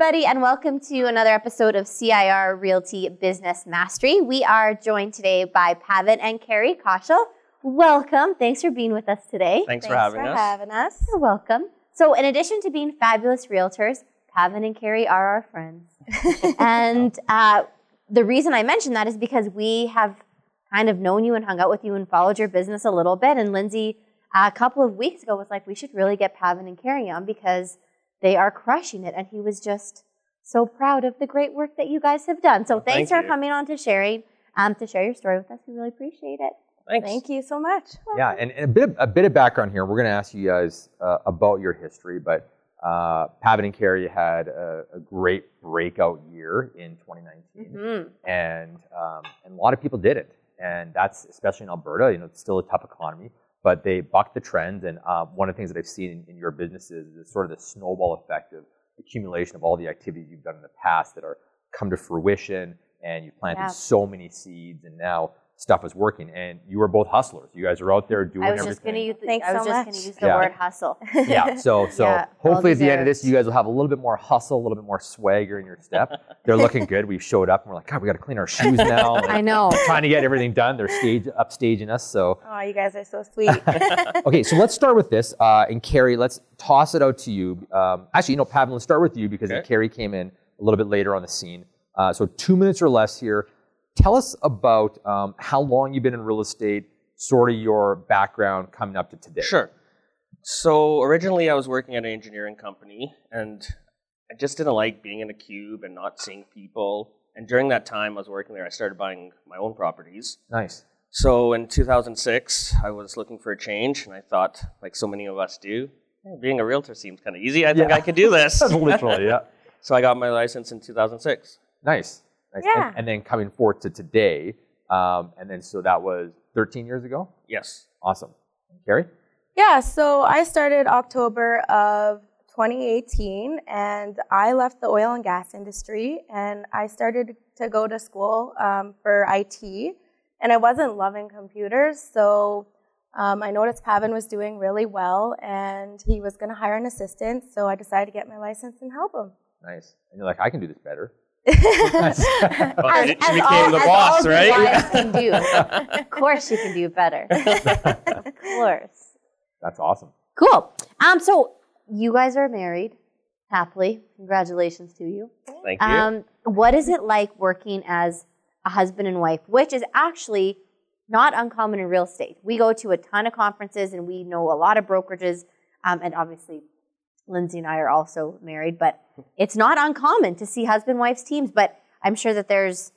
everybody, and welcome to another episode of CIR Realty Business Mastery. We are joined today by Pavan and Carrie Kaushal. Welcome. Thanks for being with us today. Thanks, for having for us. having us. You're welcome. So, in addition to being fabulous realtors, Pavan and Carrie are our friends. and uh, the reason I mention that is because we have kind of known you and hung out with you and followed your business a little bit. And Lindsay, a couple of weeks ago, was like, we should really get Pavan and Carrie on because they are crushing it. And he was just so proud of the great work that you guys have done. So, Well, thanks thank for you. coming on to sharing, um, to share your story with us. We really appreciate it. Thanks. Thank you so much. Yeah, and, and a bit of, a bit of background here. We're going to ask you guys uh, about your history, but uh, Pavan and Carrie had a, a great breakout year in 2019, Mhm. and um, and a lot of people did it, and that's especially in Alberta. You know, it's still a tough economy, but they bucked the trend. And uh, one of the things that I've seen in, in your businesses is sort of the snowball effect of accumulation of all the activities you've done in the past that are come to fruition, and you planted Yeah. so many seeds, and now stuff is working. And you were both hustlers. You guys are out there doing I was everything. just going to use the, Thanks I was so just going to use the Yeah. word hustle. yeah. So so Yeah, hopefully at the end of this, you guys will have a little bit more hustle, a little bit more swagger in your step. They're looking good. We showed up and we're like, God, we got to clean our shoes now. Like, I know. Trying to get everything done. They're stage upstaging us. So Oh, you guys are so sweet. okay, so let's start with this. Uh, and Carrie, let's toss it out to you. Um, actually, you know, Pavan, let's start with you because Okay. Carrie came in a little bit later on the scene. Uh, so two minutes or less here. Tell us about um, how long you've been in real estate, sort of your background coming up to today. Sure. So originally, I was working at an engineering company, and I just didn't like being in a cube and not seeing people. And during that time, I was working there. I started buying my own properties. Nice. So in 2006, I was looking for a change, and I thought, like so many of us do, "Eh, being a realtor seems kind of easy. I think Yeah. I could do this. Literally, yeah. so I got my license in 2006. Nice. Nice. Yeah. And, and then coming forth to today, um, and then so that was 13 years ago. Yes. Awesome. Carrie? yeah, so I started October of 2018 and I left the oil and gas industry and I started to go to school um, for IT and I wasn't loving computers. So um, I noticed Pavan was doing really well and he was going to hire an assistant. So I decided to get my license and help him. Nice. And you're like, I can do this better. Well, she, she became the boss, all right? good wives can do. of course, you can do better. of course. That's awesome. Cool. Um, so you guys are married happily. Congratulations to you. Thank you. Um, what is it like working as a husband and wife, which is actually not uncommon in real estate? We go to a ton of conferences and we know a lot of brokerages, um, and obviously Lindsay and I are also married, but it's not uncommon to see husband wives teams. But I'm sure that there's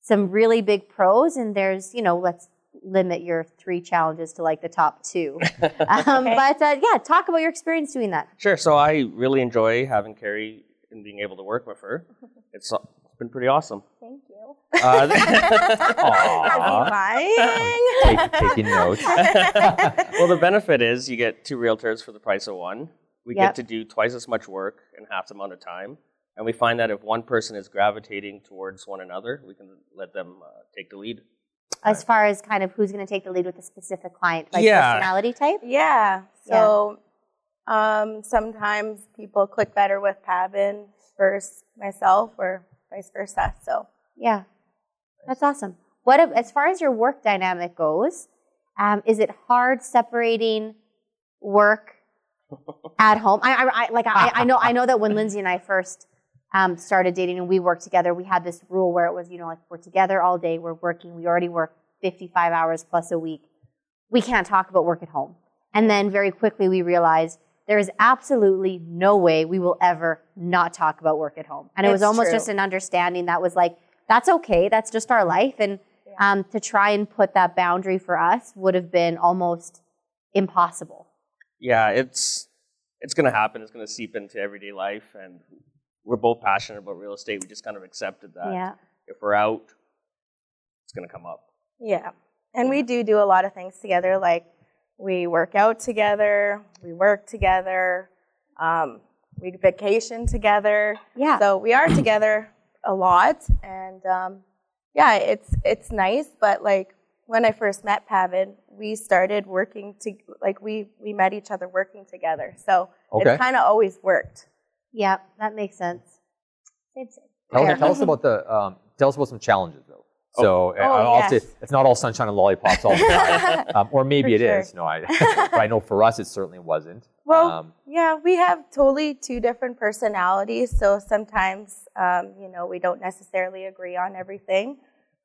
some really big pros, and there's you know let's limit your three challenges to like the top two. um, Okay. But uh, yeah, talk about your experience doing that. Sure. So I really enjoy having Carrie and being able to work with her. It's, uh, it's been pretty awesome. Thank you. Uh, Aw. Lying. Take, taking notes. well, the benefit is you get two realtors for the price of one. We Yep. get to do twice as much work in half the amount of time. And we find that if one person is gravitating towards one another, we can let them uh, take the lead. As far as kind of who's going to take the lead with a specific client, like Yeah. personality type. Yeah. So um, sometimes people click better with Pavan versus myself or vice versa. So Yeah, that's awesome. What ab- as far as your work dynamic goes? Um, is it hard separating work at home? I, I, I like I, I know I know that when Lindsay and I first um, started dating and we worked together, we had this rule where it was you know like we're together all day, we're working, we already work fifty five hours plus a week. We can't talk about work at home. And then very quickly we realized there is absolutely no way we will ever not talk about work at home. And it was almost true. just an understanding that was like, that's okay, that's just our life. And um, to try and put that boundary for us would have been almost impossible. Yeah, it's it's going to happen. It's going to seep into everyday life, and we're both passionate about real estate. We just kind of accepted that. Yeah. If we're out, it's going to come up. yeah. And we do do a lot of things together. Like we work out together, we work together, um, we vacation together. Yeah. So we are together a lot, and um, yeah, it's it's nice. But like when I first met Pavan, we started working to like we we met each other working together. So Okay. it's kind of always worked. yeah, that makes sense. Same, same. Tell, Fair. tell us about the um, tell us about some challenges though. Oh. So uh, Oh, I'll have to- yes. it's not all sunshine and lollipops all the time, um, or maybe For it is. sure. No, I, but I know for us it certainly wasn't. Well, Um, yeah, we have totally two different personalities, so sometimes, um, you know, we don't necessarily agree on everything.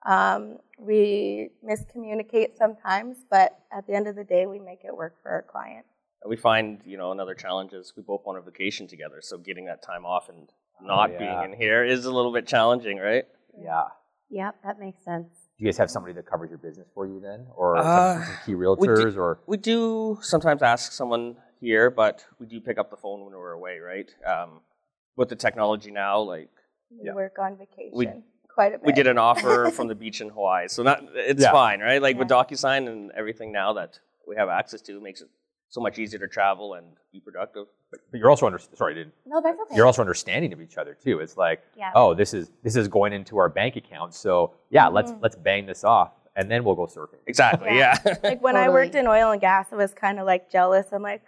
Um, we miscommunicate sometimes, but at the end of the day, we make it work for our client. we find you know another challenge is we both want a vacation together, so getting that time off and not yeah. being in here is a little bit challenging, right? yeah. Yep, that makes sense. Do you guys have somebody that covers your business for you then, or Uh, some, some key we realtors, do- or We do sometimes ask someone here, but we do pick up the phone when we're away, right? Um, with the technology now, like We Yeah. work on vacation We- quite a bit. we did an offer from the beach in Hawaii, so not it's Yeah. fine, right? Like with DocuSign and everything now that we have access to, makes it so much easier to travel and be productive. but you're also under, sorry, I didn't, No, that's okay. you're also understanding of each other too. It's like, Yeah. oh, this is this is going into our bank account, so yeah, let's Mhm. let's bang this off, and then we'll go surfing. Exactly. Yeah. Yeah. like when I worked in oil and gas, I was kind of like jealous. I'm like,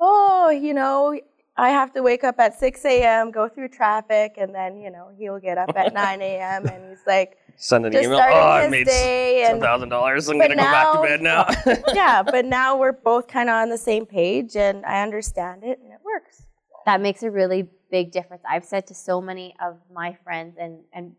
oh, you know, I have to wake up at 6 a.m., go through traffic, and then, you know, he'll get up at 9 a.m. and he's like, Send an just email. starting Oh, I his made day. And I'm but gonna go back to now- bed now. yeah, but now we're both kind of on the same page and I understand it and it works. that makes a really big difference. I've said to so many of my friends and, and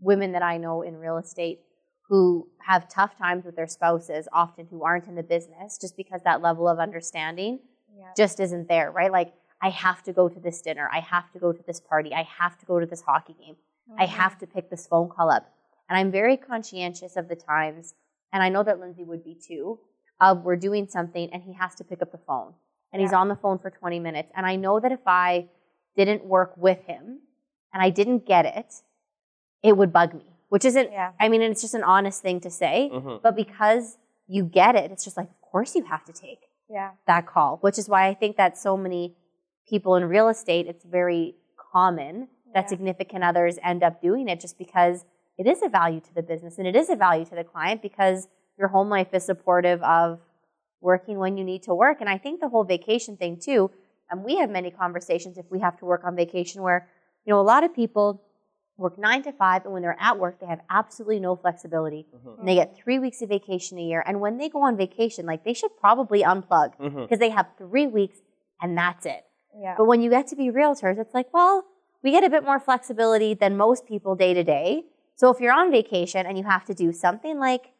women that I know in real estate who have tough times with their spouses, often who aren't in the business, just because that level of understanding Yeah. just isn't there, right? Like, I have to go to this dinner. I have to go to this party. I have to go to this hockey game. I have to pick this phone call up. And I'm very conscientious of the times, and I know that Lindsay would be too, of we're doing something and he has to pick up the phone. And he's on the phone for 20 minutes. And I know that if I didn't work with him and I didn't get it, it would bug me, which isn't, Yeah. I mean, it's just an honest thing to say. Mhm. But because you get it, it's just like, of course you have to take Yeah. that call, which is why I think that so many people in real estate, it's very common that Yeah. significant others end up doing it just because it is a value to the business and it is a value to the client because your home life is supportive of working when you need to work. And I think the whole vacation thing too, and we have many conversations if we have to work on vacation where, you know, a lot of people work nine to five and when they're at work, they have absolutely no flexibility. Mhm. And they get three weeks of vacation a year. And when they go on vacation, like they should probably unplug Mhm. because they have three weeks and that's it. Yeah. But when you get to be realtors, it's like, well, we get a bit more flexibility than most people day to day. So if you're on vacation and you have to do something, like,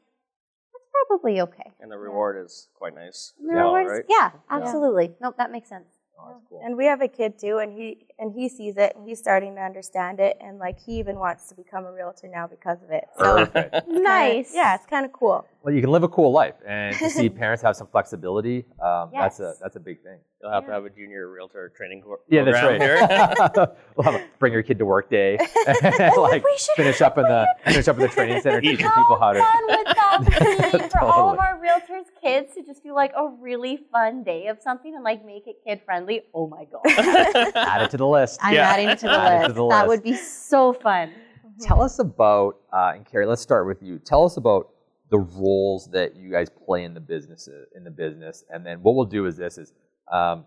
that's probably okay. And the reward is quite nice. as In well, other right? yeah, absolutely. Nope, that makes sense. Oh, that's cool. And we have a kid too, and he and he sees it, and he's starting to understand it, and like he even wants to become a realtor now because of it. So Perfect. Nice. yeah, it's kind of cool. Well, you can live a cool life, and to see parents have some flexibility, um, that's a that's a big thing. You'll have to have a junior realtor training co- Yeah, that's right. here. we'll have a, bring your kid to work day, and, like we finish up in the finish up in the training center, teaching people how to. fun would that be for all of our realtors' kids to just do like a really fun day of something and like make it kid friendly? Oh my god. Add it to the list. I'm Yeah. adding it to the list. to the That list. would be so fun. Tell us about uh, and Carrie. Let's start with you. Tell us about the roles that you guys play in the business in the business, and then what we'll do is this: is um,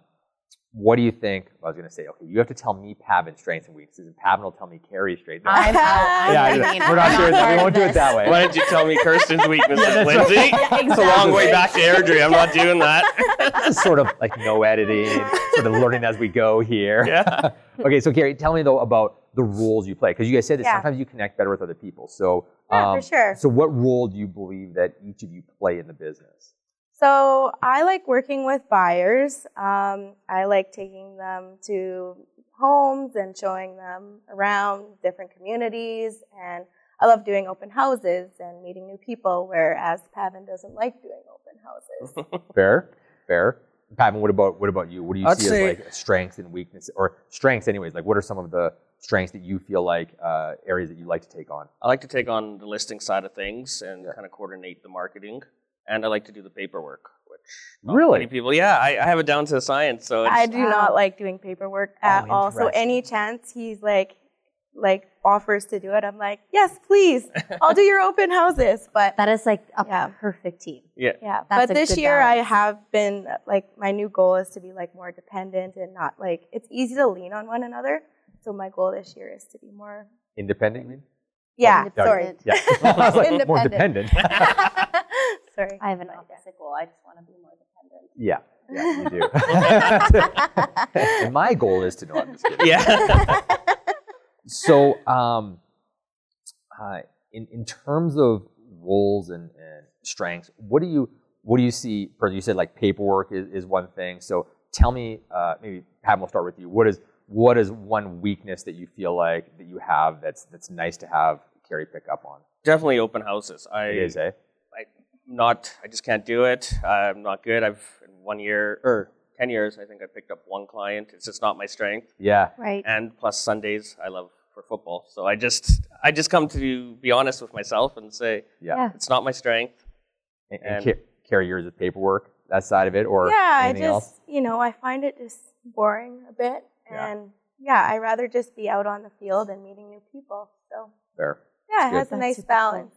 what do you think? I was going to say, okay, you have to tell me Pavan's strengths and weaknesses, and Pavan will tell me Carrie's strengths. No. I'm out. I'm yeah, we're not I'm doing that. We won't do it that way. Why don't you tell me Kirsten's weaknesses, that's right. Lindsay? Yeah, It's a long way back to Airdrie. I'm not doing that. this is sort of like no editing, sort of learning as we go here. yeah. okay, so Carrie, tell me though about the roles you play, because you guys said that Yeah. sometimes you connect better with other people. So, Yeah, um, for sure. So, what role do you believe that each of you play in the business? So I like working with buyers. Um, I like taking them to homes and showing them around different communities. And I love doing open houses and meeting new people, whereas Pavan doesn't like doing open houses. Fair, fair. Pavan, what about what about you? What do you I'd see say- as like strengths and weaknesses, or strengths, anyways? Like, what are some of the strengths that you feel like uh, areas that you like to take on? I like to take on the listing side of things and kind of coordinate the marketing, and I like to do the paperwork, which Really? many people. Yeah, I, I have it down to a science. So it's, I do Wow. not like doing paperwork at Oh, all. So any chance he's like, like offers to do it, I'm like, yes, please. I'll do your open houses. But That is like a Yeah. perfect team. yeah, Yeah, That's but this good year I have been like my new goal is to be like more dependent and not like it's easy to lean on one another. so my goal this year is to be more. Independent. Yeah, Independent. sorry. Yeah. I was like, more Independent. dependent. sorry. I have an opposite goal. I just want to be more dependent. yeah. Yeah, you do. and my goal is to know. I'm just kidding. Yeah. So, um, uh, in in terms of roles and, and strengths, what do you what do you see? For you said like paperwork is, is one thing. So tell me, uh, maybe Pat, we'll start with you. What is what is one weakness that you feel like that you have that's that's nice to have Carrie pick up on? Definitely open houses. I It is, eh? Not. I just can't do it. I'm not good. I've in one year or ten years. I think I picked up one client. It's just not my strength. Yeah. Right. And plus Sundays, I love for football. So I just I just come to be honest with myself and say Yeah. Yeah. it's not my strength. And, and And- Ca- Carrie yours with paperwork, that side of it, or yeah, I just else? you know I find it just boring a bit, Yeah. and yeah, I'd rather just be out on the field and meeting new people. So Fair. yeah, it good. has a That's nice balance.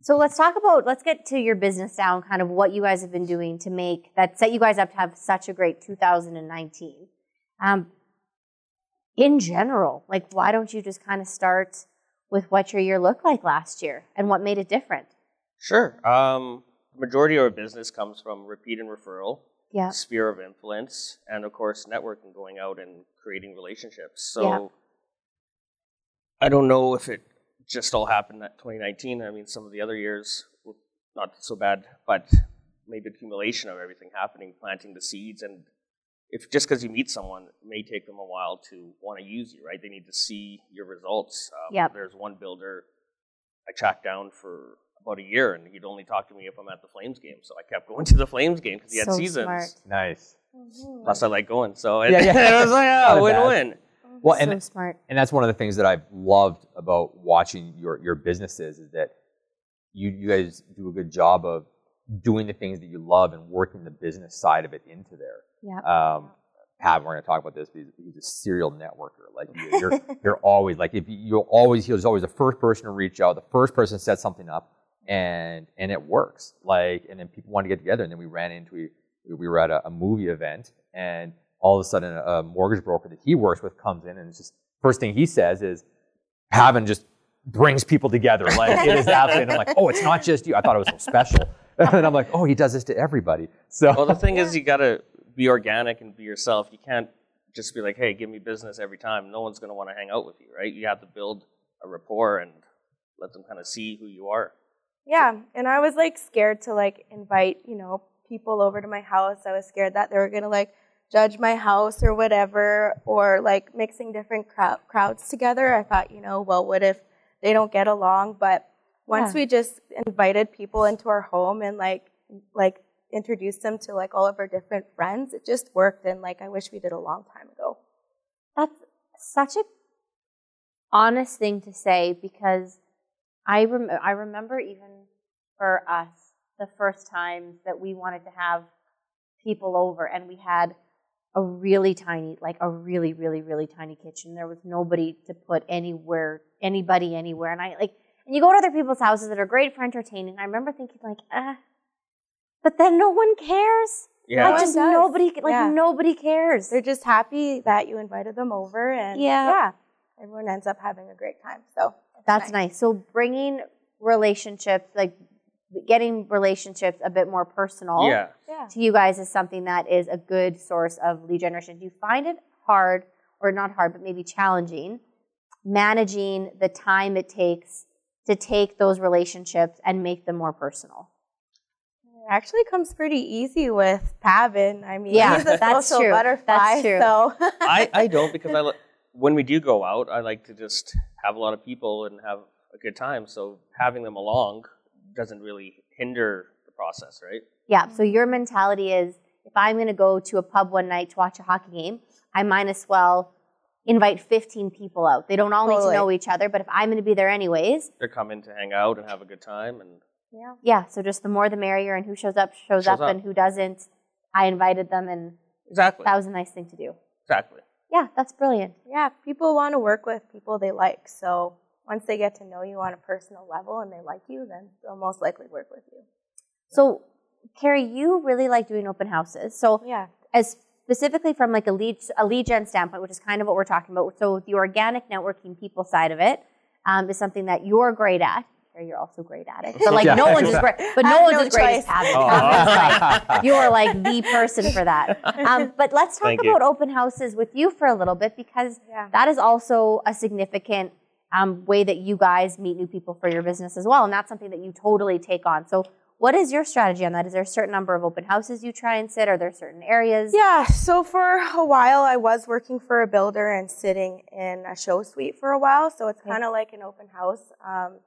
So let's talk about let's get to your business down, kind of what you guys have been doing to make that set you guys up to have such a great 2019. Um, in general, like why don't you just kind of start with what your year looked like last year and what made it different? Sure. Um, the majority of our business comes from repeat and referral, Yeah. sphere of influence, and of course networking, going out and creating relationships. So Yeah. I don't know if it just all happened at 2019. I mean, some of the other years were not so bad, but maybe accumulation of everything happening, planting the seeds, and if just because you meet someone, it may take them a while to want to use you, right? They need to see your results. Um, Yep. There's one builder I tracked down for about a year, and he'd only talk to me if I'm at the Flames game. So I kept going to the Flames game because he had So seasons. smart. Nice. Plus, I like going, so it, Yeah, yeah. it was like, Not oh, a bad. win-win. Well, so and smart. and that's one of the things that I've loved about watching your your businesses is that you you guys do a good job of doing the things that you love and working the business side of it into there. Yeah. Um, Pat, we're going to talk about this. Because he's a serial networker. Like you- you're you're always like if you, you'll always he was always the first person to reach out, the first person to set something up, and and it works. Like and then people want to get together, and then we ran into we, we were at a, a movie event, and all of a sudden a mortgage broker that he works with comes in, and it's just first thing he says is, Pavan just brings people together. Like it is absolutely. And I'm like, oh, it's not just you. I thought it was so special. and I'm like, oh, he does this to everybody. So Well, the thing is, you got to be organic and be yourself. You can't just be like, hey, give me business every time. No one's going to want to hang out with you, right? You have to build a rapport and let them kind of see who you are. Yeah, and I was like scared to like invite, you know, people over to my house. I was scared that they were gonna like judge my house or whatever, or like mixing different crowd, crowds together. I thought, you know, well, what if they don't get along? But once Yeah. we just invited people into our home and like like introduced them to like all of our different friends, it just worked. And like I wish we did a long time ago. That's such a honest thing to say because I rem- I remember even for us the first times that we wanted to have people over and we had a really tiny like a really really really tiny kitchen there was nobody to put anywhere anybody anywhere and I like and you go to other people's houses that are great for entertaining I remember thinking like ah but then no one cares Yeah. like just does. nobody like Yeah. nobody cares They're just happy that you invited them over, and Yeah. yeah, everyone ends up having a great time. So it's That's nice. So bringing relationships, like getting relationships a bit more personal Yeah. Yeah. to you guys is something that is a good source of lead generation. Do you find it hard, or not hard, but maybe challenging, managing the time it takes to take those relationships and make them more personal? It actually comes pretty easy with Pavan. I mean, Yeah, he's a that's social true. butterfly. That's true. So I, I don't because I when we do go out, I like to just have a lot of people and have a good time. So having them along doesn't really hinder the process, right? Yeah. So mm-hmm. your mentality is if I'm going to go to a pub one night to watch a hockey game, I might as well invite 15 people out. They don't all need to know each other, but if I'm going to be there anyways, They're coming to hang out and have a good time, and yeah. yeah. So just the more the merrier, and who shows up shows, Shows up, up. and who doesn't. I invited them, and exactly, that was a nice thing to do. exactly. Yeah, that's brilliant. Yeah, people want to work with people they like. So once they get to know you on a personal level and they like you, then they'll most likely work with you. So, Carrie, you really like doing open houses. So, Yeah. as specifically from like a lead a lead gen standpoint, which is kind of what we're talking about. So the organic networking people side of it um, is something that you're great at. Or you're also great at it. But like Yeah. no one's as great. But I no one's no as great as choice. Pavan. Oh. Like, you are like the person for that. Um, but let's talk Thank you. about open houses with you for a little bit because Yeah. that is also a significant um, way that you guys meet new people for your business as well, and that's something that you totally take on. So, what is your strategy on that? Is there a certain number of open houses you try and sit? Are there certain areas? Yeah, so for a while I was working for a builder and sitting in a show suite for a while, so it's Okay. kind of like an open house. Um,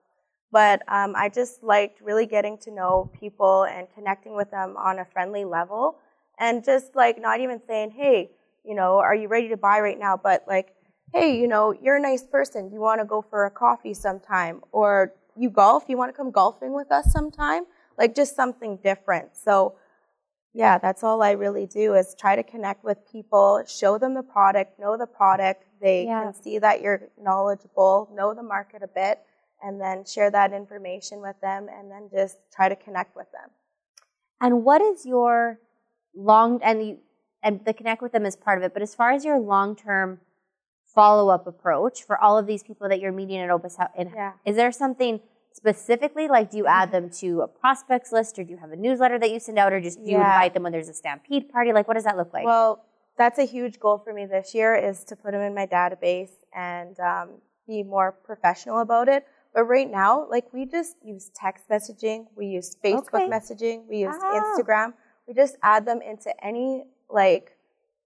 but um, I just liked really getting to know people and connecting with them on a friendly level, and just like not even saying, "Hey, you know, are you ready to buy right now?" But like, "Hey, you know, you're a nice person. Do you want to go for a coffee sometime?" Or you golf? You want to come golfing with us sometime? Like just something different. So yeah, that's all I really do is try to connect with people, show them the product, know the product. They Yeah. can see that you're knowledgeable, know the market a bit, and then share that information with them and then just try to connect with them. And what is your long and you and the connect with them is part of it, but as far as your long term follow up approach for all of these people that you're meeting at Opus House, in- Yeah. is there something specifically like do you add them to a prospects list or do you have a newsletter that you send out or just do you invite them when there's a stampede party? Like what does that look like? Well, that's a huge goal for me this year is to put them in my database and um, be more professional about it. But right now, like we just use text messaging, we use Facebook Okay. messaging, we use Oh. Instagram. We just add them into any like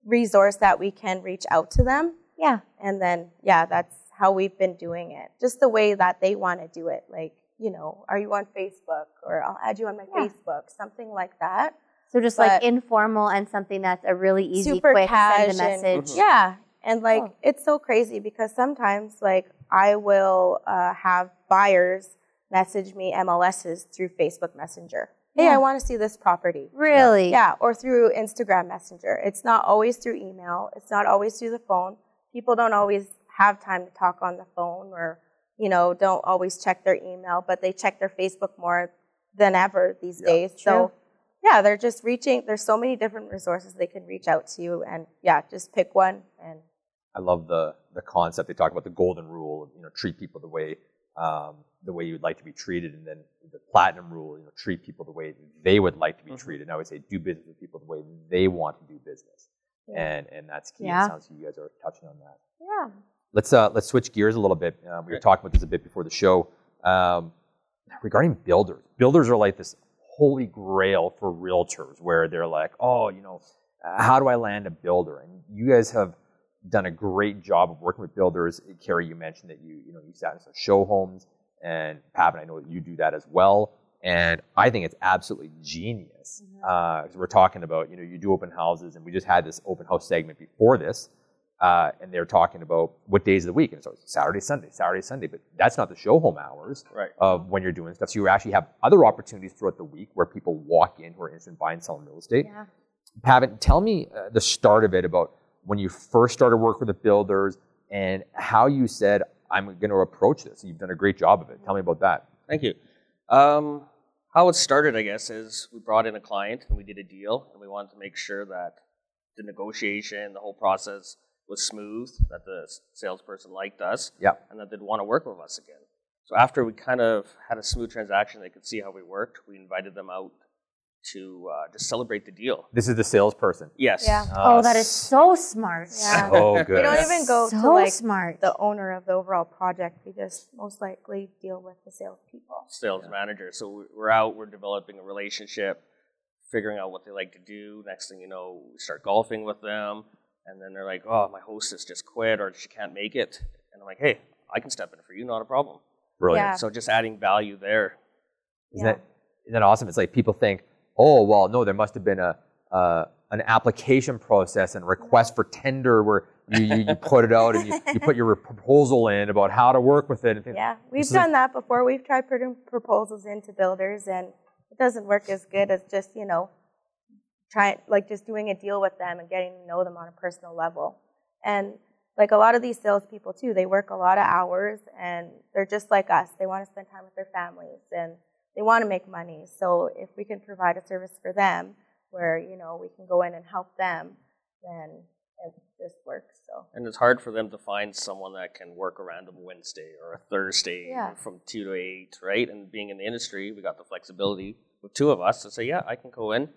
resource that we can reach out to them. Yeah. And then, yeah, that's how we've been doing it. Just the way that they want to do it. Like, you know, are you on Facebook? Or I'll add you on my Yeah. Facebook, something like that. So just like informal and something that's a really easy, Super quick cash send a and- message. Yeah. And like, Cool. it's so crazy because sometimes, like, I will uh, have buyers message me MLSs through Facebook Messenger. Hey, Yeah. I want to see this property. Really? Yeah, or through Instagram Messenger. It's not always through email. It's not always through the phone. People don't always have time to talk on the phone or, you know, don't always check their email, but they check their Facebook more than ever these Yeah. days. True. So, yeah, they're just reaching. There's so many different resources they can reach out to you, and yeah, just pick one. And I love the the concept. They talk about the golden rule of you know treat people the way um, the way you'd like to be treated, and then the platinum rule, you know, treat people the way they would like to be Mhm. treated. And I would say do business with people the way they want to do business. And and that's key. Yeah. It sounds like you guys are touching on that. Yeah. Let's uh, let's switch gears a little bit. Uh, we were talking about this a bit before the show um, regarding builders. Builders are like this holy grail for realtors, where they're like, oh, you know, uh, how do I land a builder? And you guys have done a great job of working with builders. Carrie, you mentioned that you you know you sat in some show homes, and Pavan, I know that you do that as well. And I think it's absolutely genius because we're talking about you know you do open houses, and we just had this open house segment before this, uh, and they're talking about what days of the week, and so it's Saturday, Sunday, Saturday, Sunday, but that's not the show home hours Right. of when you're doing stuff. So you actually have other opportunities throughout the week where people walk in who are interested in buying and selling real estate. Yeah. Pavan, tell me uh, the start of it about when you first started work with the builders and how you said, I'm going to approach this. You've done a great job of it. Tell me about that. Thank you. Um, how it started, I guess, is we brought in a client and we did a deal, and we wanted to make sure that the negotiation, the whole process was smooth, that the salesperson liked us, Yep. and that they'd want to work with us again. So after we kind of had a smooth transaction, they could see how we worked. We invited them out to uh, just celebrate the deal. This is the salesperson. Yes. Yeah. Oh, that is so smart. Yeah. So good. we don't even go so to like smart. the owner of the overall project. We just most likely deal with the salespeople. sales manager. So we- we're out, we're developing a relationship, figuring out what they like to do. Next thing you know, we start golfing with them, and then they're like, "Oh, my hostess just quit, or she can't make it," and I'm like, "Hey, I can step in for you, not a problem." Brilliant. Yeah. So just adding value there. Isn't, that, isn't that awesome? It's like people think, oh, well, no, there must have been a uh, an application process and request for tender where you, you, you put it out and you, you put your proposal in about how to work with it. And. Yeah, we've done that before. We've tried putting proposals into builders, and it doesn't work as good as just you know, trying like just doing a deal with them and getting to know them on a personal level. And like a lot of these salespeople too, they work a lot of hours, and they're just like us. They want to spend time with their families, and they want to make money. So if we can provide a service for them, where you know we can go in and help them, then it just works. So And it's hard for them to find someone that can work around a random Wednesday or a Thursday Yeah. from two to eight, right? And being in the industry, we got the flexibility with two of us to say, yeah, I can go in.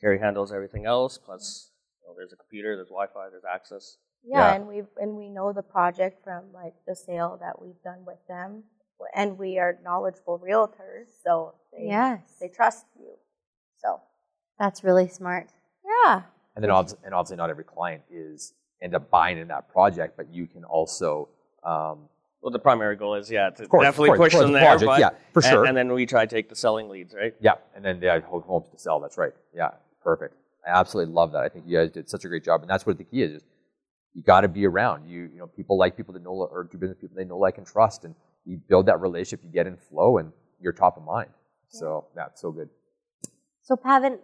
Carrie handles everything else. Plus, you know, there's a computer, there's Wi-Fi, there's access. yeah, Yeah. and we and we know the project from like the sale that we've done with them, and we are knowledgeable realtors, so they Yes. they trust you. So That's really smart. yeah, And then obviously, and obviously, not every client is end up buying in that project, but you can also, um, Well, the primary goal is, yeah, to course, definitely course, push course, them the there. project, but, yeah, for sure. And, then we try to take the selling leads, right? yeah, and then they have homes to sell. That's right. Yeah, perfect. I absolutely love that. I think you guys did such a great job, and that's what the key is. is you got to be around. You, you know, people like people that know or do business people they know, like, and trust, and you build that relationship. You get in flow, and you're top of mind. So that's so good. So Pavan,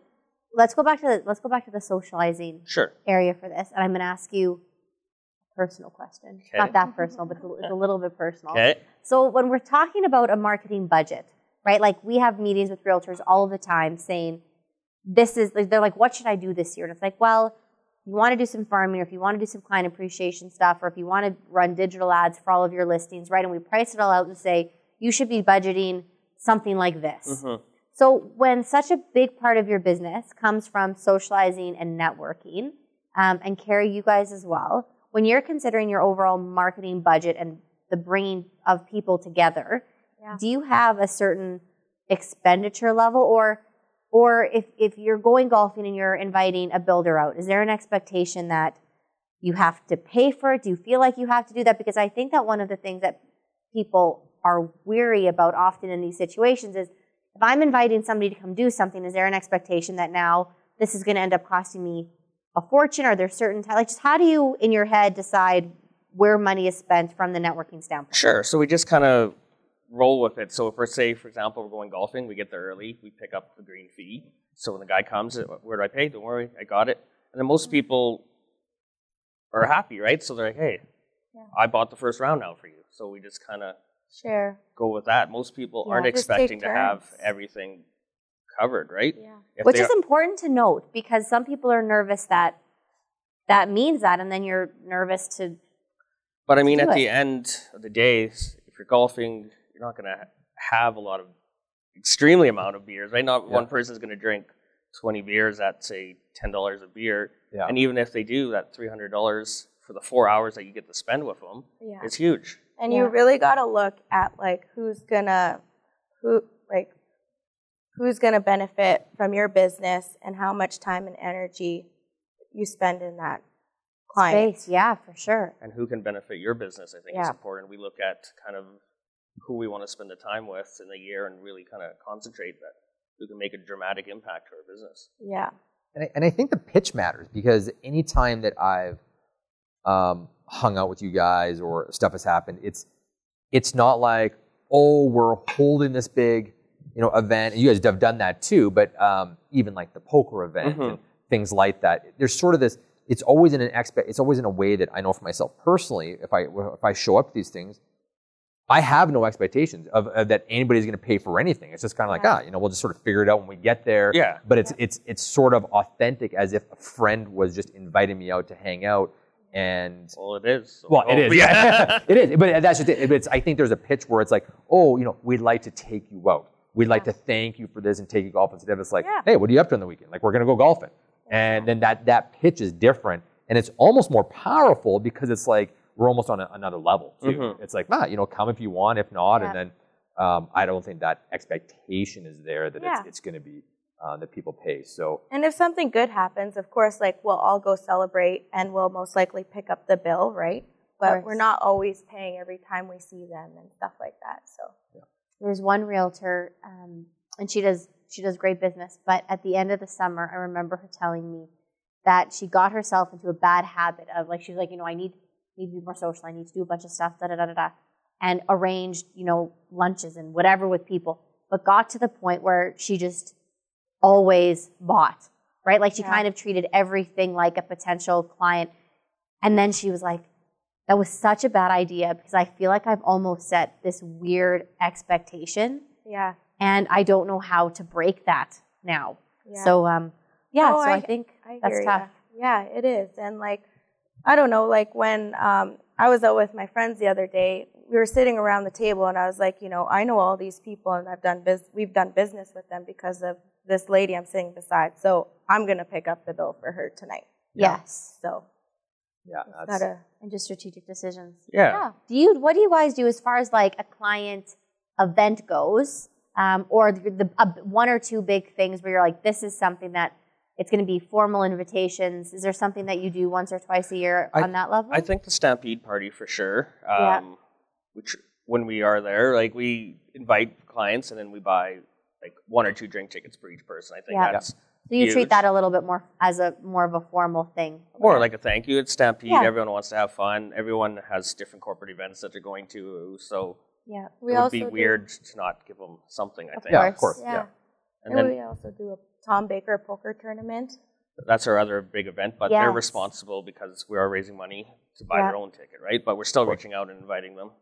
let's go back to the, let's go back to the socializing Sure. area for this, and I'm going to ask you a personal question. Okay. Not that personal, but it's a- little bit personal. Okay. So when we're talking about a marketing budget, right? Like we have meetings with realtors all the time saying, this is they're like, what should I do this year? And it's like, well, you want to do some farming, or if you want to do some client appreciation stuff, or if you want to run digital ads for all of your listings, right? And we price it all out and say, you should be budgeting something like this. Mhm. So when such a big part of your business comes from socializing and networking, um, and Carrie, you guys as well, when you're considering your overall marketing budget and the bringing of people together, Yeah. do you have a certain expenditure level, or or if if you're going golfing and you're inviting a builder out, is there an expectation that you have to pay for it? Do you feel like you have to do that? Because I think that one of the things that people are weary about often in these situations is if I'm inviting somebody to come do something, is there an expectation that now this is going to end up costing me a fortune? Are there certain ti- like just how do you in your head decide where money is spent from the networking standpoint? Sure. So we just kind of roll with it. So if we're say, for example, we're going golfing, we get there early, we pick up the green fee. So when the guy comes, uh, where do I pay? Don't worry, I got it. And then most mm-hmm. people are happy, right? So they're like, hey, Yeah. I bought the first round now for you. So we just kind of share. go with that. Most people Yeah, aren't expecting to have everything covered, right? Yeah. If Which is are- important to note because some people are nervous that that means that, and then you're nervous to. But I mean, at it. the end of the day, if you're golfing, you're not going to have a lot of extremely amount of beers, right? Not Yeah. one person's going to drink 20 beers at say $10 a beer. Yeah. And even if they do, that $300 for the four hours that you get to spend with them Yeah. is huge. And Yeah. you really got to look at like who's gonna who like who's gonna benefit from your business and how much time and energy you spend in that client. Space, yeah, for sure. And who can benefit your business, I think is important. We look at kind of who we want to spend the time with in the year and really kind of concentrate that who can make a dramatic impact to our business. Yeah. And I, and I think the pitch matters because anytime that I've um, hung out with you guys or stuff has happened, it's it's not like oh we're holding this big you know event. And you guys have done that too, but um, even like the poker event Mhm. and things like that. There's sort of this. It's always in an expect. It's always in a way that I know for myself personally. If I if I show up to these things, I have no expectations of, of that anybody's going to pay for anything. It's just kind of like Yeah. ah, you know, we'll just sort of figure it out when we get there Yeah. but it's it's it's sort of authentic as if a friend was just inviting me out to hang out and Well, it is. So well it oh, Yeah. it is but that's just it it's, i think there's a pitch where it's like oh you know we'd like to take you out we'd like to thank you for this and take you golfing instead of it's like Yeah. hey what are you up to on the weekend like we're gonna go golfing and then that that pitch is different and it's almost more powerful because it's like we're almost on a, another level too Mhm. it's like nah you know come if you want if not Yeah. and then um, i don't think that expectation is there that Yeah. it's, it's going to be uh, that people pay so And if something good happens, of course, like we'll all go celebrate and we'll most likely pick up the bill, right? But we're not always paying every time we see them and stuff like that. So There's one realtor, um, and she does she does great business. But at the end of the summer, I remember her telling me that she got herself into a bad habit of like she was like, you know, I need need to be more social. I need to do a bunch of stuff, da da da da da, and arranged you know lunches and whatever with people. But got to the point where she just always bought, right? Like she Yeah. kind of treated everything like a potential client. And then she was like, that was such a bad idea because I feel like I've almost set this weird expectation yeah. and I don't know how to break that now. yeah. So um yeah, Oh, so I, I- think I that's tough. ya. Yeah, it is. And like, I don't know, like when um, I was out with my friends the other day, we were sitting around the table and I was like, you know, I know all these people and I've done biz- we've done business with them because of this lady I'm sitting beside. So I'm going to pick up the bill for her tonight. Yeah. Yes. So Yeah, it's that's, not a, And just strategic decisions. Yeah. Do you? What do you guys do as far as like a client event goes, um, or the, the uh, one or two big things where you're like, this is something that it's going to be formal invitations. Is there something that you do once or twice a year I- on that level? I think the Stampede party for sure. Um, Yeah. Which when we are there, like we invite clients and then we buy like one or two drink tickets per each person. I think Yeah. that's so you treat that a little bit more as a more of a formal thing. more like a thank you. It's Stampede. Yeah. Everyone wants to have fun. Everyone has different corporate events that they're going to. So Yeah. we it would also be do- weird to not give them something. I Of think. Yeah, of course. Yeah. Yeah. And And, then we also do a Tom Baker poker tournament. that's our other big event, but Yes. they're responsible because we are raising money to buy Yeah. their own ticket, right? But we're still reaching out and inviting them.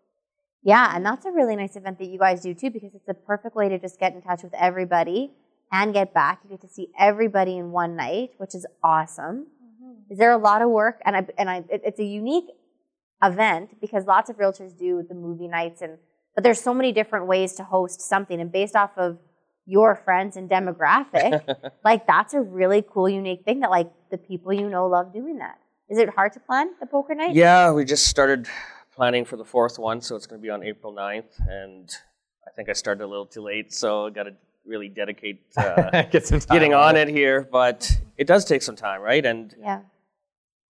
Yeah, and that's a really nice event that you guys do too, because it's a perfect way to just get in touch with everybody and get back. You get to see everybody in one night, which is awesome. Mm-hmm. Is there a lot of work? And I and I, it, it's a unique event because lots of realtors do the movie nights, and but there's so many different ways to host something, and based off of your friends and demographic, like that's a really cool, unique thing that like the people you know love doing that. Is it hard to plan the poker night? Yeah, we just started planning for the fourth one, so it's going to be on April 9th. And I think I started a little too late, so I got to really dedicate uh, Get some time getting on it here. But it does take some time, right? And Yeah.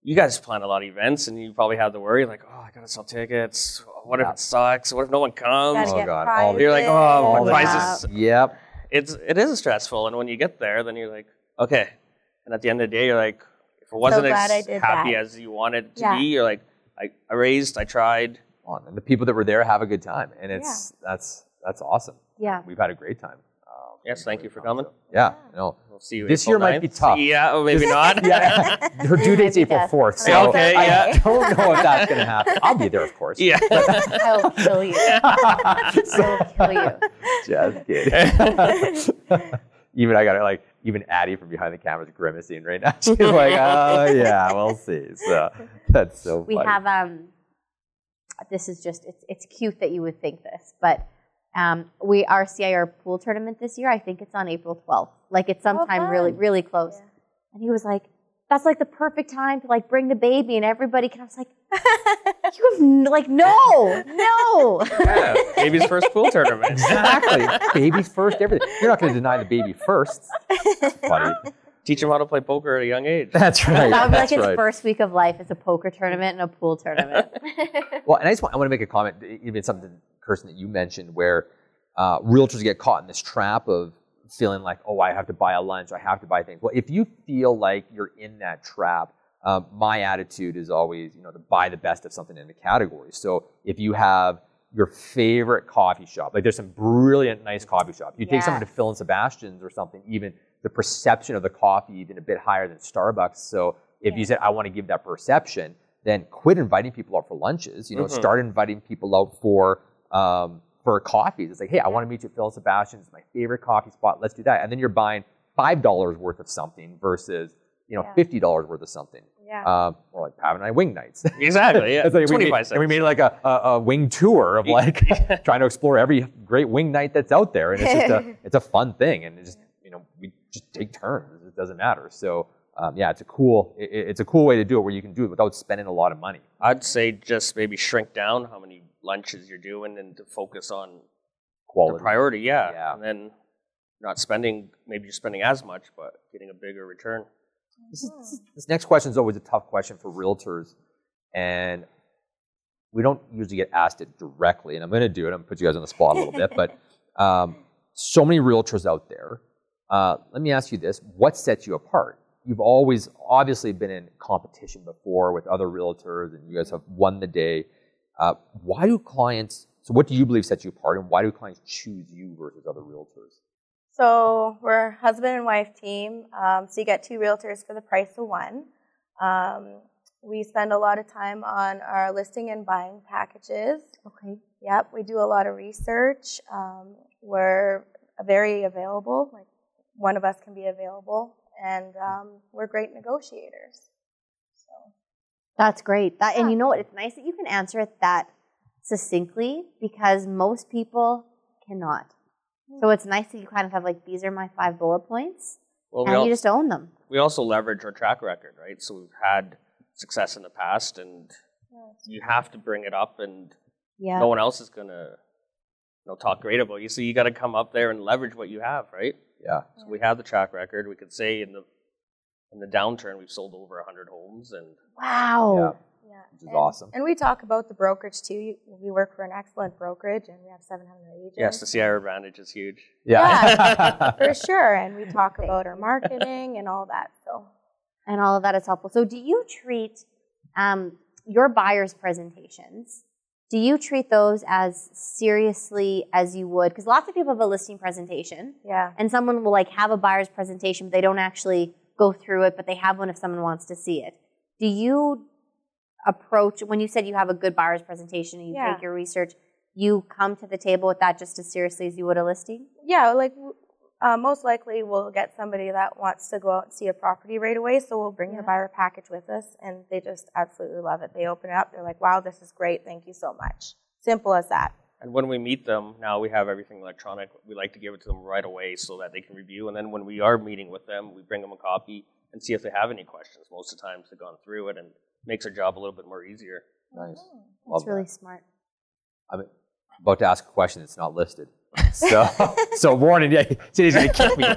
you guys plan a lot of events, and you probably have the worry like, oh, I got to sell tickets. What if Yeah. it sucks? What if no one comes? Gotta Oh, get God, all the- You're like, oh, All my the- prices. Yep. It's it is stressful, and when you get there, then you're like, okay. And at the end of the day, you're like, if it wasn't glad I as did happy that. as you wanted it to Yeah. be, you're like, I, I raised, I tried. On. And the people that were there have a good time, and it's that's that's awesome. Yeah. We've had a great time. Yes, thank you for coming. Yeah, no. We'll see you. This April year might be tough. Yeah, or maybe not. Yeah, her due date's April that's- fourth, so Okay, I yeah. don't know if that's gonna happen. I'll be there, of course. yeah. I will kill you. I will kill you. Just kidding. even I got it like even Addie from behind the camera is grimacing right now. She's like, "Oh yeah, we'll see." So that's so We funny. have um. This is just it's it's cute that you would think this, but um, we our CIR pool tournament this year. I think it's on April twelfth. Like it's sometime fun. really really close. Yeah. And he was like, "That's like the perfect time to like bring the baby and everybody." can. I was like, "You have n- like no no." yeah. Baby's first pool tournament. exactly. Baby's first, everything. You're not going to deny the baby first. Buddy. Teach him how to play poker at a young age. That's right. That would be like That's his right. first week of life. It's a poker tournament and a pool tournament. Well, and I just want, I want to make a comment, even something, Kirsten, that you mentioned, where uh, realtors get caught in this trap of feeling like, oh, I have to buy a lunch, I have to buy things. Well, if you feel like you're in that trap, um, my attitude is always, you know, to buy the best of something in the category. So if you have your favorite coffee shop, like there's some brilliant, nice coffee shops. You take someone to. Phil and Sebastian's or something, even the perception of the coffee even a bit higher than Starbucks. So if you said, I want to give that perception, then quit inviting people out for lunches. You know, Mhm. start inviting people out for um, for coffees. It's like, hey, I want to meet you at Phil and Sebastian's. It's my favorite coffee spot. Let's do that. And then you're buying five dollars worth of something versus you know Yeah. fifty dollars worth of something. yeah. Um, or like Pav and I wing nights. Exactly. Yeah. It's like we Twenty made, five and we made like a, a, a wing tour of like trying to explore every great wing night that's out there, and it's just a it's a fun thing, and it just you know we just take turns. It doesn't matter. So um, yeah, it's a cool it, it's a cool way to do it where you can do it without spending a lot of money. I'd say just maybe shrink down how many lunches you're doing and to focus on the Quality. priority. Yeah. Yeah. And then not spending, maybe you're spending as much, but getting a bigger return. This, this, is- this next question is always a tough question for realtors, and we don't usually get asked it directly. And I'm going to do it. I'm going to put you guys on the spot a little bit, but um, so many realtors out there. Uh, let me ask you this: What sets you apart? You've always obviously been in competition before with other realtors, and you guys have won the day. Uh, why do clients? So, what do you believe sets you apart, and why do clients choose you versus other realtors? So we're a husband and wife team. Um, so you get two realtors for the price of one. Um, we spend a lot of time on our listing and buying packages. okay. Yep, we do a lot of research. Um, we're very available. Like one of us can be available, and um, we're great negotiators. That's great. That and you know what? It's nice that you can answer it that succinctly because most people cannot. Hmm. So it's nice that you kind of have like these are my five bullet points Well, we, and al- you just own them. we also leverage our track record, right? So we've had success in the past, and you have to bring it up, and Yeah. no one else is gonna you know, talk great about you. So you got to come up there and leverage what you have, right? Yeah. So we have the track record. We could say in the in the downturn, we've sold over hundred homes, and Wow. Yeah. Yeah. Which is and, awesome. And we talk about the brokerage too. You- We work for an excellent brokerage, and we have 700 agents. yes, the CIR advantage is huge. Yeah. for sure. And we talk about our marketing and all that. So and all of that is helpful. So, do you treat um, your buyers' presentations? Do you treat those as seriously as you would? Because lots of people have a listing presentation, yeah, and someone will like have a buyer's presentation, but they don't actually go through it, but they have one if someone wants to see it. Do you approach when you said you have a good buyer's presentation and you Yeah. take your research? You come to the table with that just as seriously as you would a listing. yeah. Like uh, most likely, we'll get somebody that wants to go out and see a property right away. So we'll bring Yeah. the buyer package with us, and they just absolutely love it. They open it up. They're like, "Wow, this is great. Thank you so much." Simple as that. And when we meet them, now we have everything electronic. We like to give it to them right away so that they can review. And then when we are meeting with them, we bring them a copy and see if they have any questions. Most of the times they've gone through it and makes our job a little bit more easier. nice. Oh, that's Love really that. smart. I'm about to ask a question that's not listed. So, so warning, yeah, Cindy's gonna kick me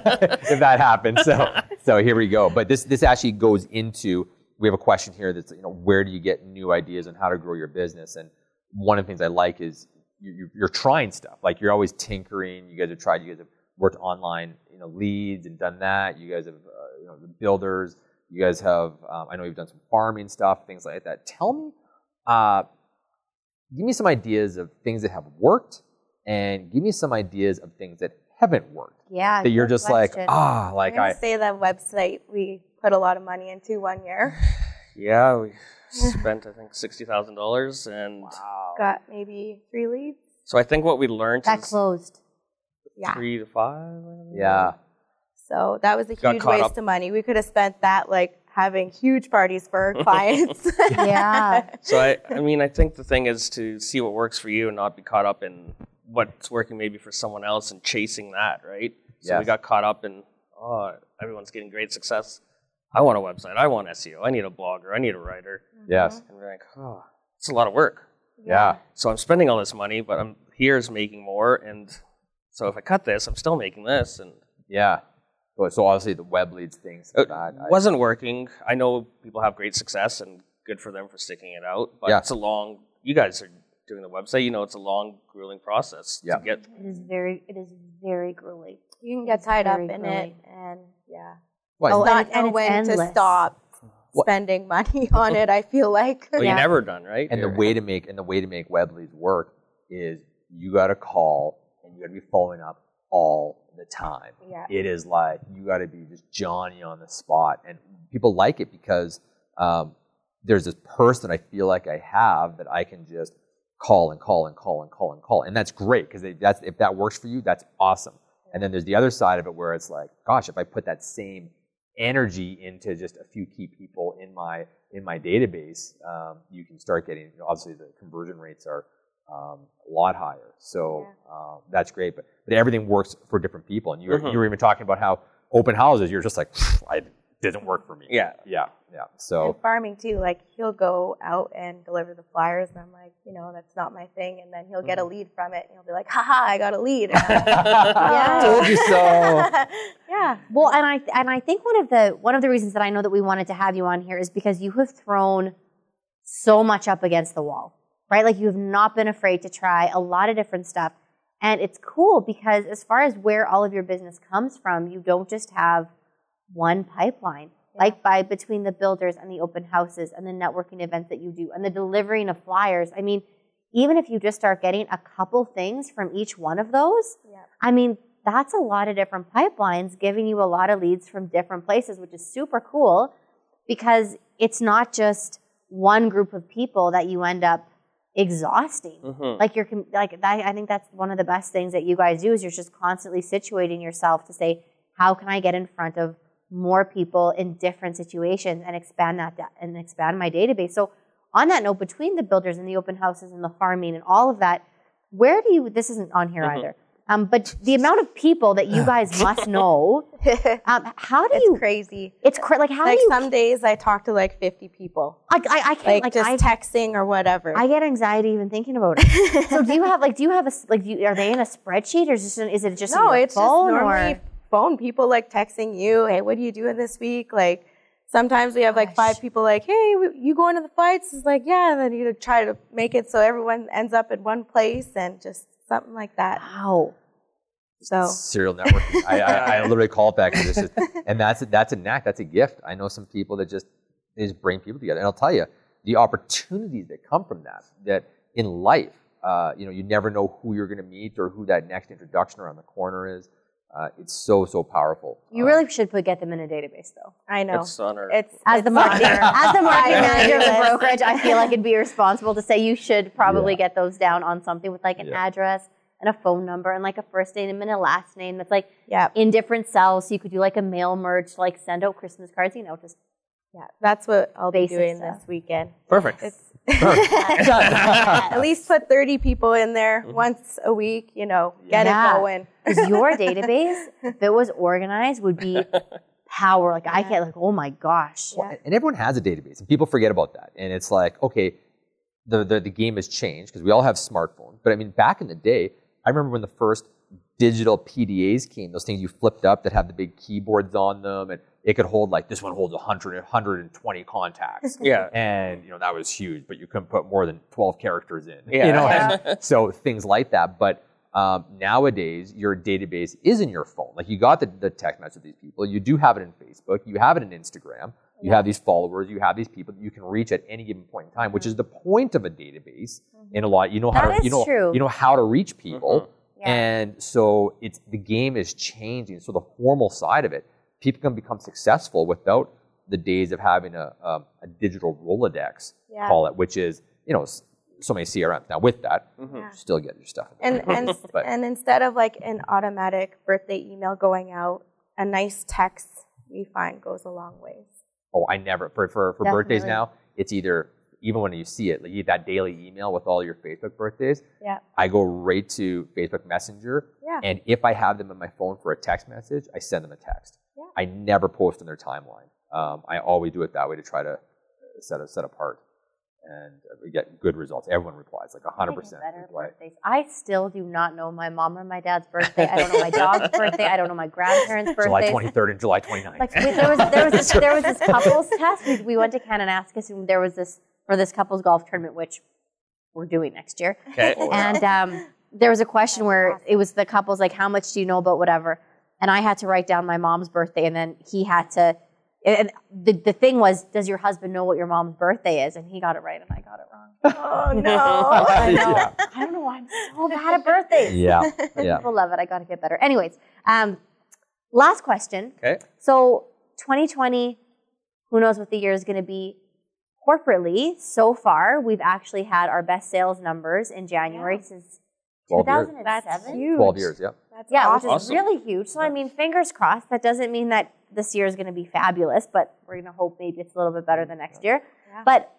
if that happens. So, so here we go. But this this actually goes into we have a question here that's you know where do you get new ideas on how to grow your business? And one of the things I like is you, you- you're trying stuff. Like you're always tinkering. You guys have tried. You guys have worked online, you know, leads and done that. You guys have uh, you know the builders. You guys have um, I know you've done some farming stuff, things like that. Tell me. Uh, give me some ideas of things that have worked and give me some ideas of things that haven't worked Yeah. that you're just like question. ah I'm like i say that website we put a lot of money into one year. Yeah, we spent I think sixty thousand dollars, and Got maybe three leads. so I think what we learned that is closed. Yeah. three to five. I don't know. yeah So that was a Got huge waste up. of money. We could have spent that like having huge parties for our clients. Yeah. So I, I mean, I think the thing is to see what works for you and not be caught up in what's working maybe for someone else and chasing that, right? So we got caught up in, oh, everyone's getting great success. I want a website. I want SEO. I need a blogger. I need a writer. Mm-hmm. yes And we're like, oh, it's a lot of work. yeah So I'm spending all this money, but I'm here's making more. And so if I cut this, I'm still making this. And yeah so, so obviously the web leads things it bad. Wasn't working. I know people have great success and good for them for sticking it out, but Yeah. it's a long. You guys are doing the website. You know, it's a long, grueling process Yeah. to get. It is very, it is very grueling. You can get It's tied up in grueling. it, and yeah, What, Oh, not and and know it's when to stop What- spending money on it. I feel like. Well, Yeah. you're never done, right? and the You're- way to make and the way to make web leads work is you got to call and you got to be following up all the time Yeah. it is like you got to be just Johnny on the spot, and people like it because um, there's this person I feel like I have that I can just call and call and call and call and call, and that's great because that's if that works for you, that's awesome. And then there's the other side of it where it's like, gosh, if I put that same energy into just a few key people in my in my database, um, you can start getting. You know, obviously, the conversion rates are um, a lot higher, so um, that's great. But but everything works for different people, and you were, Mhm. you were even talking about how open houses, you're just like, I it didn't work for me. Yeah. yeah, yeah. So And farming too, like he'll go out and deliver the flyers, and I'm like, you know, that's not my thing. And then he'll get a Mm-hmm. lead from it, and he'll be like, haha, I got a lead. Like, Yeah. told you so. yeah. Well, and I and I think one of the one of the reasons that I know that we wanted to have you on here is because you have thrown so much up against the wall, right? Like you have not been afraid to try a lot of different stuff. And it's cool because as far as where all of your business comes from, you don't just have one pipeline. Like by between the builders and the open houses and the networking events that you do and the delivering of flyers. I mean, even if you just start getting a couple things from each one of those, Yeah. I mean, that's a lot of different pipelines giving you a lot of leads from different places, which is super cool because it's not just one group of people that you end up exhausting. Mhm. Like you're like that, I think that's one of the best things that you guys do is you're just constantly situating yourself to say, how can I get in front of more people in different situations and expand that da- and expand my database. So on that note, between the builders and the open houses and the farming and all of that, where do you? This isn't on here Mhm. either. Um, but the amount of people that you guys must know, um, how do it's you? crazy. It's cra- like how like do you? some days I talk to like 50 people, I, I, I can't like, like, just I, texting or whatever. I get anxiety even thinking about it. so do you have like do you have a like you, are they in a spreadsheet or is, just, is it just no, it's phone just normally or phone. People like texting you, hey, what are you doing this week? Like sometimes we have like Gosh. five people like, hey, w- you going to the fights? It's like, yeah, and then you try to make it so everyone ends up in one place and just something like that. wow So serial networking. I, I, I literally call it that because it's just, and that's a, that's a knack. That's a gift. I know some people that just they just bring people together, and I'll tell you the opportunities that come from that. That in life, uh, you know, you never know who you're going to meet or who that next introduction around the corner is. Uh, it's so so powerful. you Uh, really should put get them in a database though I know It's on our. it's as the it's marketing as the marketing manager of the brokerage I feel like it'd be responsible to say you should probably Yeah. get those down on something with like an Yeah. address and a phone number and like a first name and a last name that's like Yeah, in different cells so you could do like a mail merge like send out Christmas cards you know just yeah, that's what I'll be doing stuff. this weekend. Perfect. It's at least put 30 people in there mm-hmm. once a week. You know, get Yeah. it going. Because your database, if it was organized, would be power. Like I can't, like, oh my gosh. Yeah. and everyone has a database, and people forget about that. And it's like, okay, the the, the game has changed because we all have smartphones. But I mean, back in the day, I remember when the first digital PDAs came, those things you flipped up that had the big keyboards on them, and it could hold like this one holds 100, 120 contacts. yeah. and you know that was huge, but you couldn't put more than 12 characters in. Yeah. You know, Yeah. so things like that. But um, nowadays, your database is in your phone. Like you got the, the text message of these people. You do have it in Facebook. You have it in Instagram. You have these followers. You have these people that you can reach at any given point in time, which is the point of a database. In a lot, you know how Mm-hmm. That to you know true. you know how to reach people, Mhm. Yeah. and so it's the game is changing. So the formal side of it, people can become successful without the days of having a, a, a digital Rolodex, Yeah. call it, which is you know so many CRMs. Now with that, Mhm. Yeah. still get your stuff. in And and and instead of like an automatic birthday email going out, a nice text we find goes a long ways. Oh, I never for for, for birthdays now. It's either even when you see it, like you- that daily email with all your Facebook birthdays. Yeah. I go right to Facebook Messenger, Yeah. and if I have them in my phone for a text message, I send them a text. Yeah. I never post on their timeline. Um, I always do it that way to try to uh, set a set apart, and uh, we get good results. Everyone replies like hundred Making percent better reply. birthdays. I still do not know my mom or my dad's birthday. I don't know my dog's birthday. I don't know my grandparents' birthday. July twenty third and July 29th. Like there was there was this, there was this couples test. We, we went to Kananaskis and there was this for this couples golf tournament, which we're doing next year. Okay. And um, there was a question where it was the couples like, how much do you know about whatever? And I had to write down my mom's birthday, and then he had to. And the, the thing was, does your husband know what your mom's birthday is? And he got it right, and I got it wrong. Oh no. I know. Yeah. I don't know why I'm so bad at birthdays. yeah, yeah. People love it. I got to get better. Anyways, um, last question. Okay. So 2020, who knows what the year is going to be corporately. So far, we've actually had our best sales numbers in January since 12 years. 2007. That's huge. Twelve years. Yeah. That's Yeah, awesome. which is really huge. So I mean, fingers crossed. That doesn't mean that this year is going to be fabulous, but we're going to hope maybe it's a little bit better than next year. Yeah. But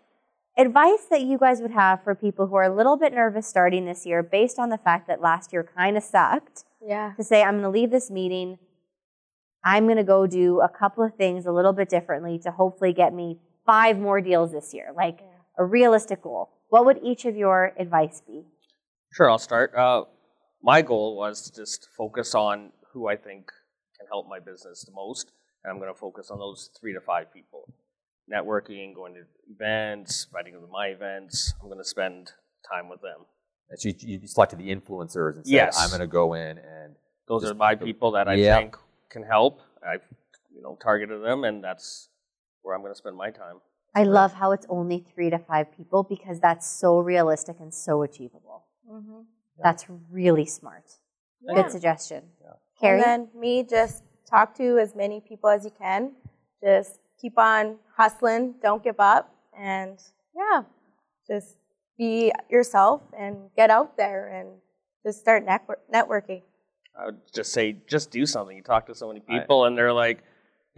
advice that you guys would have for people who are a little bit nervous starting this year, based on the fact that last year kind of sucked, Yeah. to say I'm going to leave this meeting. I'm going to go do a couple of things a little bit differently to hopefully get me five more deals this year, like a realistic goal. What would each of your advice be? Sure, I'll start. Uh, my goal was to just focus on who I think can help my business the most, and I'm going to focus on those three to five people. Networking, going to events, inviting them to my events. I'm going to spend time with them. And so you, you selected the influencers and said, Yes. "I'm going to go in and Those Just are my people that I Yeah. think can help. I've you know targeted them, and that's where I'm going to spend my time. I love how it's only three to five people because that's so realistic and so achievable. Mhm. That's really smart. Yeah. Good suggestion. Yeah. Carrie? And then me, just talk to as many people as you can. Just keep on hustling. Don't give up. And yeah, just be yourself and get out there and just start network- networking. I would just say, just do something. You talk to so many people, and they're like,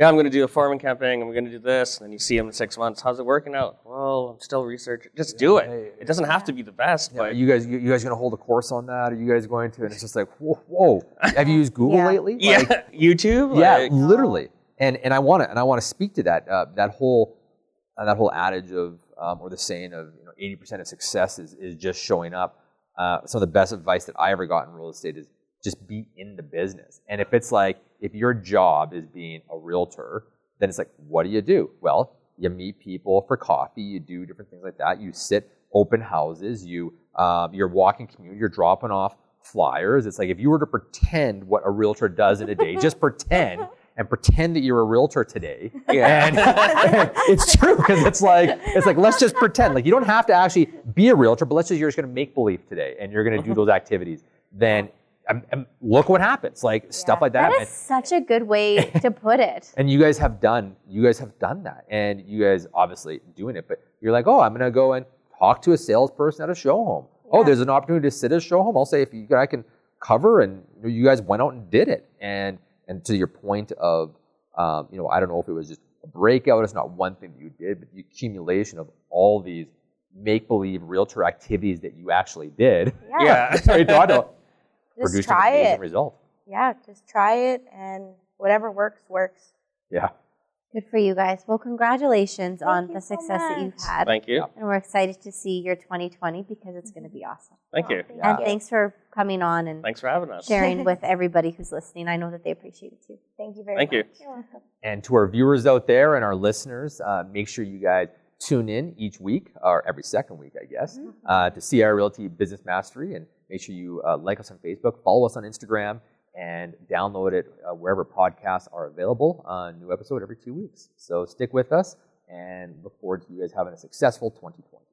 yeah, I'm going to do a farming campaign. I'm going to do this. And then you see them in six months. How's it working out? Well, I'm still researching. Just do it. Hey, It doesn't have to be the best, Yeah, but you guys, you, you guys going to hold a course on that? Are you guys going to? And it's just like, whoa, whoa. have you used Google Yeah. lately? yeah, YouTube. yeah, like- literally. And and I want to and I want to speak to that uh, that whole uh, that whole adage of um, or the saying of you know eighty percent of success is, is just showing up. Uh, some of the best advice that I ever got in real estate is just be in the business. And if it's like if your job is being a realtor, then it's like what do you do? Well, you meet people for coffee, you do different things like that. You sit open houses, you um, you're walking community, you're dropping off flyers. It's like if you were to pretend what a realtor does in a day, just pretend and pretend that you're a realtor today. Yeah. And it's true because it's like it's like let's just pretend. Like you don't have to actually be a realtor, but let's just you're just going to make believe today, and you're going to do those activities. Then um, um, look what happens. Like stuff like that. That And- such a good way to put it. and you guys have done you guys have done that and you guys obviously doing it but you're like oh i'm going to go and talk to a salesperson at a show home oh there's an opportunity to sit at a show home i'll say if you i can cover and you, you guys went out and did it and and to your point of um, you know i don't know if it was just a breakout it's not one thing that you did but the accumulation of all these make believe realtor activities that you actually did Yeah. yeah. Sorry Toronto, Just produced try an amazing it. result Yeah, just try it and whatever works, works. yeah Good for you guys. Well, congratulations Thank on you the so success that you've had. Thank you. and we're excited to see your 2020 because it's going to be awesome. Thank you. Yeah. And thanks for coming on and Thanks for having us. sharing with everybody who's listening. I know that they appreciate it too. Thank you very much. Thank you. You're welcome. And to our viewers out there and our listeners, uh, make sure you guys tune in each week or every second week, I guess, uh, to CIR Realty Business Mastery. And make sure you uh, like us on Facebook, follow us on Instagram, and download it uh, wherever podcasts are available. Uh, new episode every two weeks. So stick with us and look forward to you guys having a successful 2020.